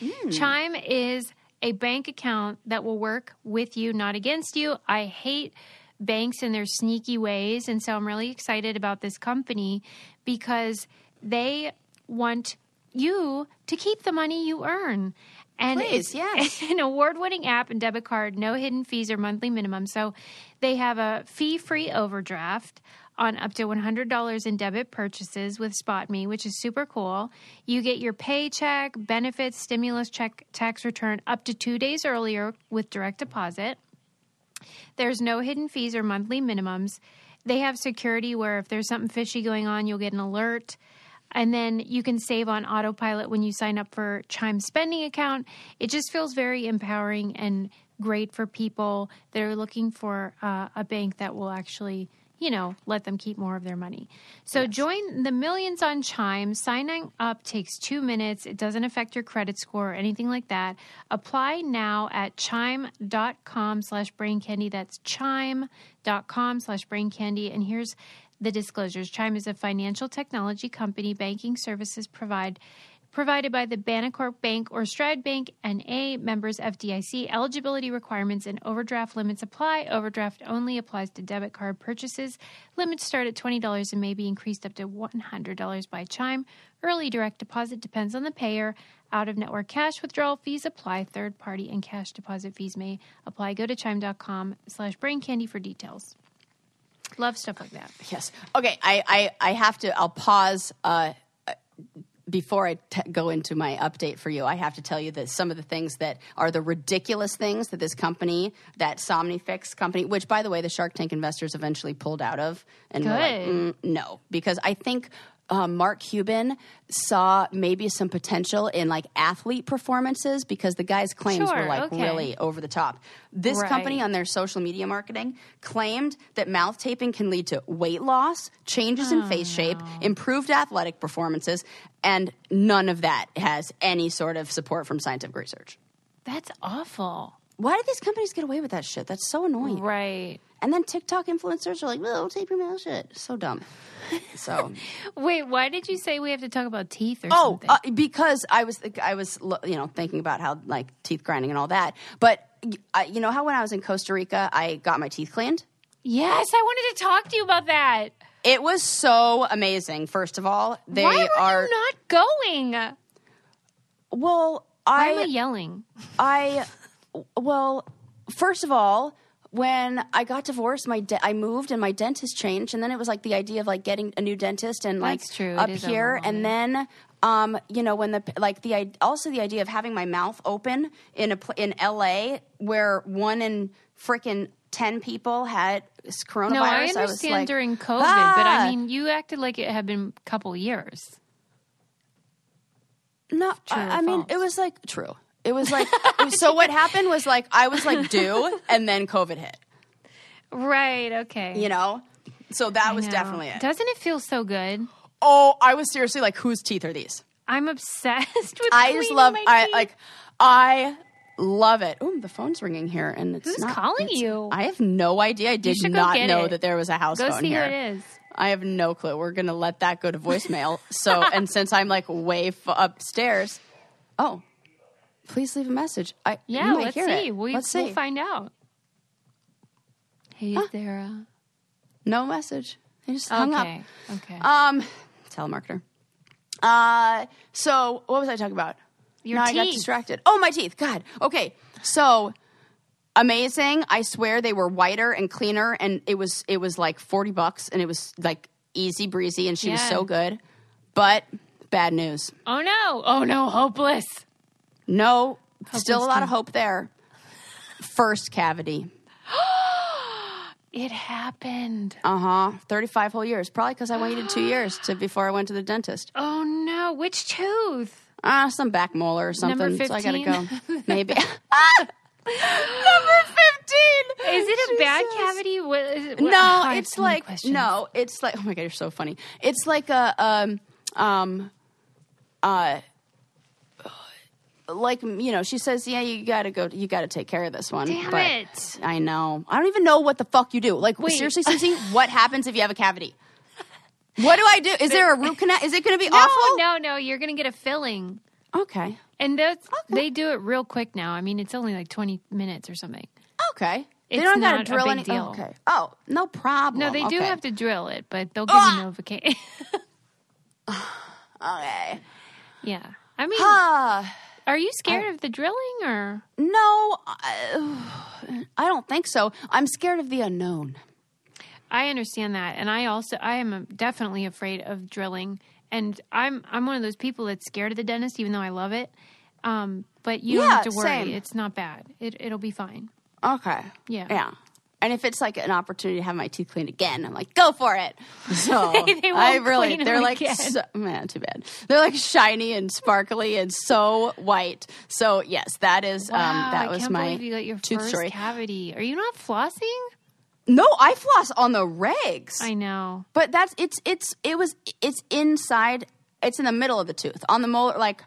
Mm. Chime is a bank account that will work with you, not against you. I hate banks and their sneaky ways, and so I'm really excited about this company because they want you to keep the money you earn. And Please, it's, yes. an award winning app and debit card, no hidden fees or monthly minimum. So they have a fee free overdraft on up to $100 in debit purchases with SpotMe, which is super cool. You get your paycheck, benefits, stimulus check, tax return up to two days earlier with direct deposit. There's no hidden fees or monthly minimums. They have security where if there's something fishy going on, you'll get an alert. And then you can save on autopilot when you sign up for Chime spending account. It just feels very empowering and great for people that are looking for uh, a bank that will actually you know, let them keep more of their money. So join the millions on Chime. Signing up takes two minutes. It doesn't affect your credit score or anything like that. Apply now at chime.com slash brain candy. That's chime.com slash brain candy. And here's the disclosures. Chime is a financial technology company. Banking services provide provided by the Bancorp Bank or Stride Bank N.A. members FDIC. Eligibility requirements and overdraft limits apply. Overdraft only applies to debit card purchases. Limits start at $20 and may be increased up to $100 by Chime. Early direct deposit depends on the payer. Out of network cash withdrawal fees apply. Third party and cash deposit fees may apply. Go to chime.com slash brain candy for details. Love stuff like that. Yes. Okay. I, I, I have to. I'll pause. Uh, before I t- go into my update for you, I have to tell you that some of the things that are the ridiculous things that this company, that Somnifix company, which by the way, the Shark Tank investors eventually pulled out of, and were like, Good. "Mm, no, because I think um, Mark Cuban saw maybe some potential in like athlete performances because the guy's claims Sure, were like okay. really over the top. This Right. company on their social media marketing claimed that mouth taping can lead to weight loss, changes in face shape, improved athletic performances, and none of that has any sort of support from scientific research. That's awful. Why did these companies get away with that shit? That's so annoying. Right. And then TikTok influencers are like, "Well, tape your mouth shut." So dumb. So Wait, why did you say we have to talk about teeth or Oh, something? uh, because I was I was you know thinking about how like teeth grinding and all that. But I, you know how when I was in Costa Rica, I got my teeth cleaned. yes, I wanted to talk to you about that. It was so amazing. First of all, they Why were are you not going? Why well. am I I yelling? I well, first of all, when I got divorced, my de- I moved and my dentist changed, and then it was like the idea of like getting a new dentist and like. Up here, and then um, you know when the like the also the idea of having my mouth open in a in L.A. where one in freaking ten people had coronavirus. No, I was understand like, during COVID, but "Ah!" I mean, you acted like it had been a couple years. No, True I, I mean it was like true. It was like so. What happened was like I was like due, and then COVID hit. Right. Okay. You know, so that I was know. definitely it. Doesn't it feel so good? Oh, I was seriously like, whose teeth are these? I'm obsessed with. I just love. I like. I love it. Ooh, the phone's ringing here, and it's Who's not, calling it's- you? I have no idea. I did not know it. that there was a house Go phone see here. who it is. I have no clue. We're gonna let that go to voicemail. So, and since I'm like way f- upstairs, oh, please leave a message. I Yeah. you might Let's hear see. It. We, let's we'll see. find out. Hey, Sarah. no message. They just hung up. Okay. Okay. Um, telemarketer. Uh, so what was I talking about? Your now I got distracted. Oh, my teeth. God. Okay. So amazing. I swear they were whiter and cleaner, and it was it was like forty bucks, and it was like easy breezy, and she was so good. But bad news. oh no. Oh no. Hopeless. No, still a lot of hope there. First cavity. It happened. Uh huh. Thirty five whole years. Probably because I waited two years to before I went to the dentist. Oh no. Which tooth? Ah, some back molar or something. Number So I gotta 15? go. Maybe. Number fifteen. Is it a bad cavity? What is it? what- No, have it's so like no, it's like oh my god, you're so funny. It's like a um um uh like you know, she says, "Yeah, you got to go. You got to take care of this one." Damn but it. I know. I don't even know what the fuck you do. Like Wait. seriously, Susie, what happens if you have a cavity? What do I do? Is there a root canal? Is it going to be No, awful? no, no. You're gonna get a filling, Okay. and that's they do it real quick now. I mean, it's only like 20 minutes or something. Okay. It's they don't got to drill any. deal. Okay. Oh, no problem. No, they do Okay. have to drill it, but they'll give Ah! you Novocaine. Okay. yeah. I mean, Ah. Are you scared of the drilling or? No, I, I don't think so. I'm scared of the unknown. I understand that, and I also I am definitely afraid of drilling, and I'm I'm one of those people that's scared of the dentist, even though I love it. Um, but you don't have to worry; same. it's not bad. It it'll be fine. Okay. Yeah. Yeah. And if it's like an opportunity to have my teeth cleaned again, I'm like, go for it. So They won't I really, they're like, so, man, too bad. They're like shiny and sparkly and so white. So yes, that is Wow, um, that I was my you got your tooth first story. cavity. Are you not flossing? No, I floss on the regs. I know. But that's it's it's it was it's inside. It's in the middle of the tooth on the molar, like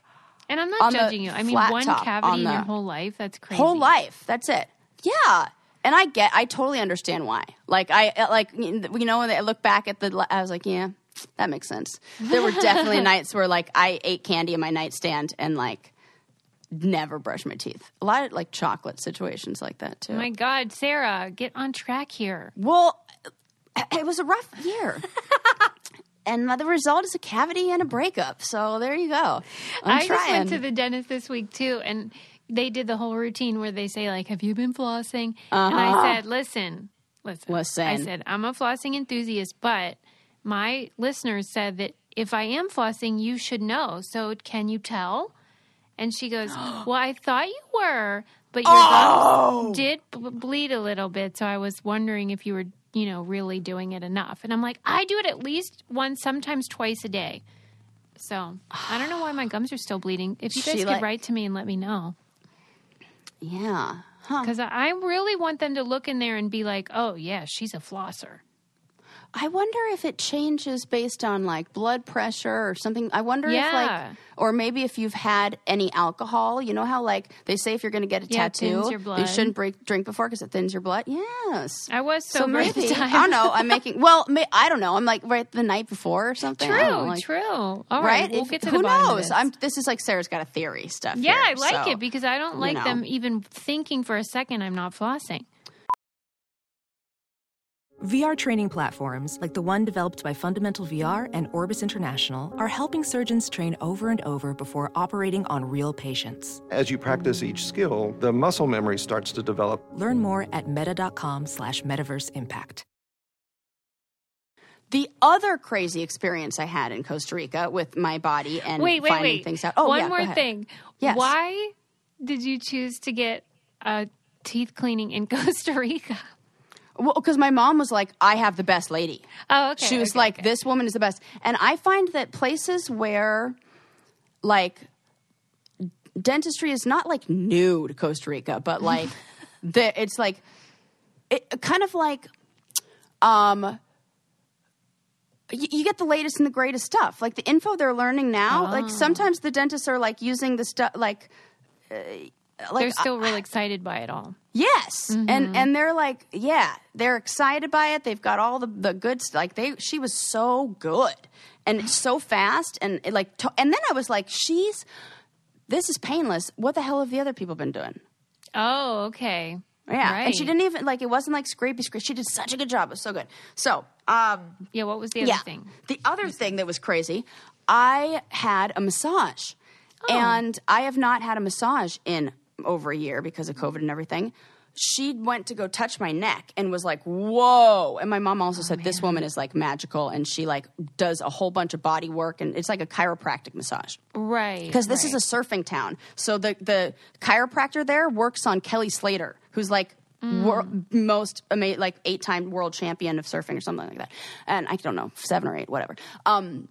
And I'm not judging you. I mean, one cavity in your whole life, that's crazy. whole life. That's it. Yeah, and I get, I totally understand why. Like I uh, like you know when I look back at the, I was like, yeah, that makes sense. There were definitely nights where like I ate candy in my nightstand and like never brushed my teeth. A lot of like chocolate situations like that too. Oh my God, Sarah, get on track here. Well, it was a rough year. and the result is a cavity and a breakup. So there you go. I'm I trying. just went to the dentist this week too, and they did the whole routine where they say like, "Have you been flossing?" And I uh-huh. said, "Listen, listen, Listen. I said I'm a flossing enthusiast, but my listeners said that if I am flossing, you should know. So can you tell?" And she goes, "Well, I thought you were, but your oh! gums did b- bleed a little bit, so I was wondering if you were." You know, really doing it enough. And I'm like, I do it at least once, sometimes twice a day. So I don't know why my gums are still bleeding. If you guys She could like- write to me and let me know, yeah. Because I I really want them to look in there and be like, "Oh yeah, she's a flosser." I wonder if it changes based on like blood pressure or something. I wonder if like, or maybe if you've had any alcohol. You know how like they say if you're going to get a Yeah, tattoo, thins your blood. you shouldn't break, drink before because it thins your blood. Yes. I was sober the maybe. I don't know. I'm making well. May, I don't know. I'm like right the night before or something. Don't know, True, like- true. All right, Right? we'll If- get to who the bottom knows? Of this. I'm. This is like Sarah's got a theory stuff. yeah, here, I like so, it because I don't like know. them even thinking for a second I'm not flossing. VR training platforms, like the one developed by Fundamental VR and Orbis International, are helping surgeons train over and over before operating on real patients. As you practice each skill, the muscle memory starts to develop. Learn more at meta.com slash metaverse impact. The other crazy experience I had in Costa Rica with my body and Wait, wait, finding wait. things out. Oh, one yeah, more thing. Yes. Why did you choose to get a teeth cleaning in Costa Rica? Well, because my mom was like, "I have the best lady." Oh, okay. she was okay, like, okay. "This woman is the best." And I find that places where, like, dentistry is not like new to Costa Rica, but like, the it's like, it kind of like, um. You, you get the latest and the greatest stuff, like the info they're learning now. Ah. Like sometimes the dentists are like using the stuff, like, uh, like They're still real excited by it all. Yes, Mm-hmm. and and they're like, yeah, they're excited by it. They've got all the the good stuff. Like they, she was so good and so fast, and it like, to, and then I was like, she's, this is painless. What the hell have the other people been doing? Oh, okay. Yeah, Right. and she didn't even like it wasn't like scrapey scrape. She did such a good job. It was so good. So, um, Yeah, what was the other yeah. thing? The other thing that was crazy, I had a massage. Oh. And I have not had a massage in over a year because of COVID and everything. She went to go touch my neck and was like, "Whoa!" And my mom also said, "This woman is like magical, and she like does a whole bunch of body work, and it's like a chiropractic massage." Right. because this right. is a surfing town. So the the chiropractor there works on Kelly Slater, who's like wor- most ama- like eight time world champion of surfing or something like that. And I don't know seven or eight, whatever. Um,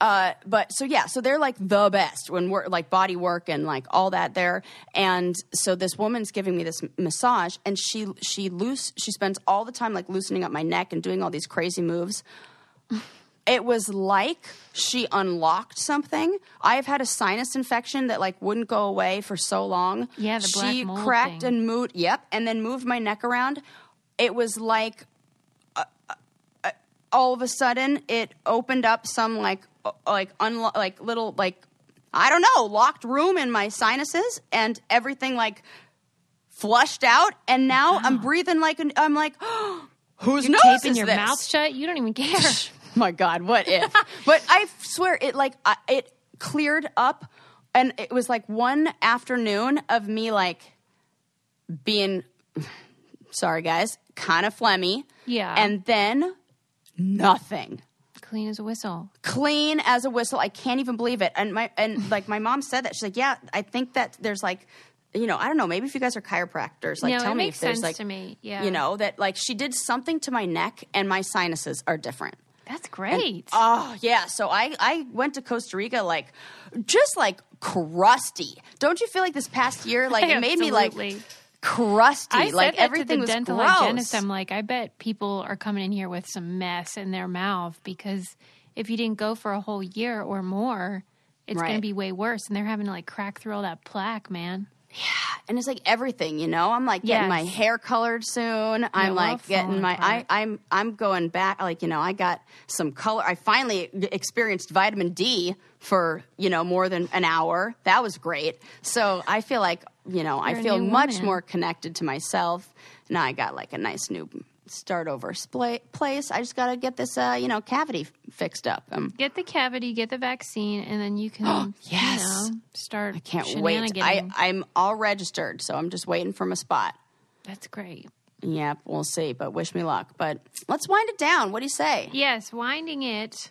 uh, but so yeah, so they're like the best when we're like body work and like all that there. And so this woman's giving me this massage, and she she loose she spends all the time like loosening up my neck and doing all these crazy moves it was like she unlocked something. I've had a sinus infection that like wouldn't go away for so long. Yeah, the black she mold cracked thing. and moved. Yep, and then moved my neck around. It was like uh, uh, all of a sudden it opened up some like uh, like unlo- like little like I don't know locked room in my sinuses and everything like flushed out and now I'm breathing like an, I'm like whose nose taping your this? mouth shut. You don't even care. my god what if but i swear it like I, it cleared up and it was like one afternoon of me like being sorry guys kind of phlegmy Yeah. and then nothing Clean as a whistle. clean as a whistle i can't even believe it and my and like my mom said that she's like yeah i think that there's like you know, I don't know. Maybe if you guys are chiropractors, like No, tell me if there's sense like to me. Yeah. you know that like she did something to my neck and my sinuses are different. That's great. Oh yeah, so I I went to Costa Rica like just like crusty. Don't you feel like this past year like it made me like. Crusty? I like everything was dental gross. hygienist. I'm like, I bet people are coming in here with some mess in their mouth because if you didn't go for a whole year or more, it's going to be way worse. And they're having to like crack through all that plaque, man. And it's like everything, you know. I'm like getting my hair colored soon. I'm like getting my I. I'm I'm going back. Like you know, I got some color. I finally experienced vitamin D for you know more than an hour. That was great. So I feel like you know I You're a feel much woman. more connected to myself. Now I got like a nice new start over place. I just got to get this uh, you know cavity f- fixed up. Um, Get the cavity, get the vaccine, and then you can, Yes. you know, start. I can't wait. I, I'm all registered, so I'm just waiting for my spot. That's great. Yep, we'll see. But wish me luck. But let's wind it down. What do you say? Yes, winding it.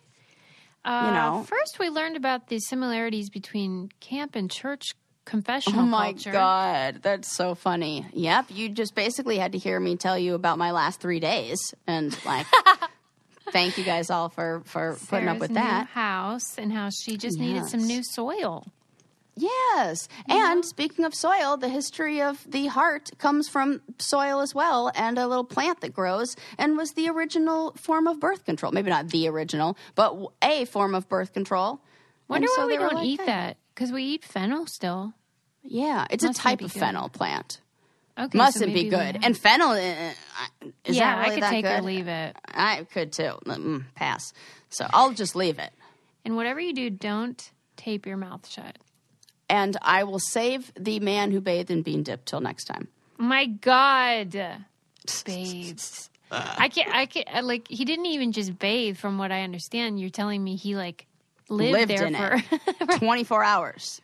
Uh, You know. first we learned about the similarities between camp and church confessional Oh my culture. god, that's so funny. Yep, you just basically had to hear me tell you about my last three days, and like, thank you guys all for for putting up with new that. house and how she just needed some new soil. Yes, and speaking of soil, the history of the heart comes from soil as well, and a little plant that grows, and was the original form of birth control. Maybe not the original, but a form of birth control. Wonder so why we don't like, eat "Hey." that because we eat fennel still. Yeah, it's a Mustn't type of good. fennel plant. Okay, Mustn't be good. And fennel, uh, uh, is yeah, that really I could that take good? or leave it. I could too. Mm, pass. So I'll just leave it. And whatever you do, don't tape your mouth shut. And I will save the man who bathed in bean dip till next time. My God, babe. I can't. I can't. Like he didn't even just bathe, from what I understand. You're telling me he like lived, Lived there in for it. 24 hours.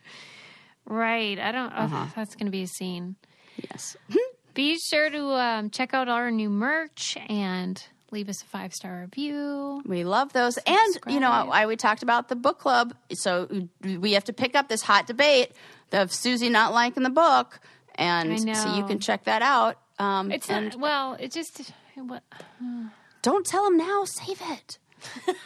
right. I don't. Oh, Uh-huh. that's going to be a scene. Yes. Be sure to um, check out our new merch and leave us a five star review. We love those. And, you know, Subscribe. I, we talked about the book club. So we have to pick up this hot debate of Susie not liking the book. And so you can check that out. Um, It's and not. Well, it just. What, don't tell him now. Save it.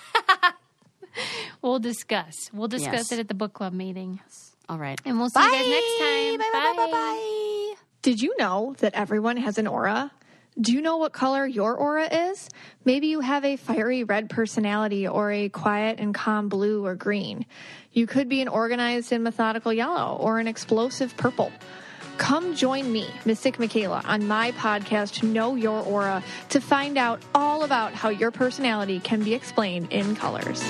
we'll discuss. We'll discuss Yes. it at the book club meeting, All right. and we'll see you guys next time. Bye, bye, bye, bye, bye. Did you know that everyone has an aura? Do you know what color your aura is? Maybe you have a fiery red personality or a quiet and calm blue or green. You could be an organized and methodical yellow or an explosive purple. Come join me, Mystic Michaela, on my podcast, Know Your Aura, to find out all about how your personality can be explained in colors.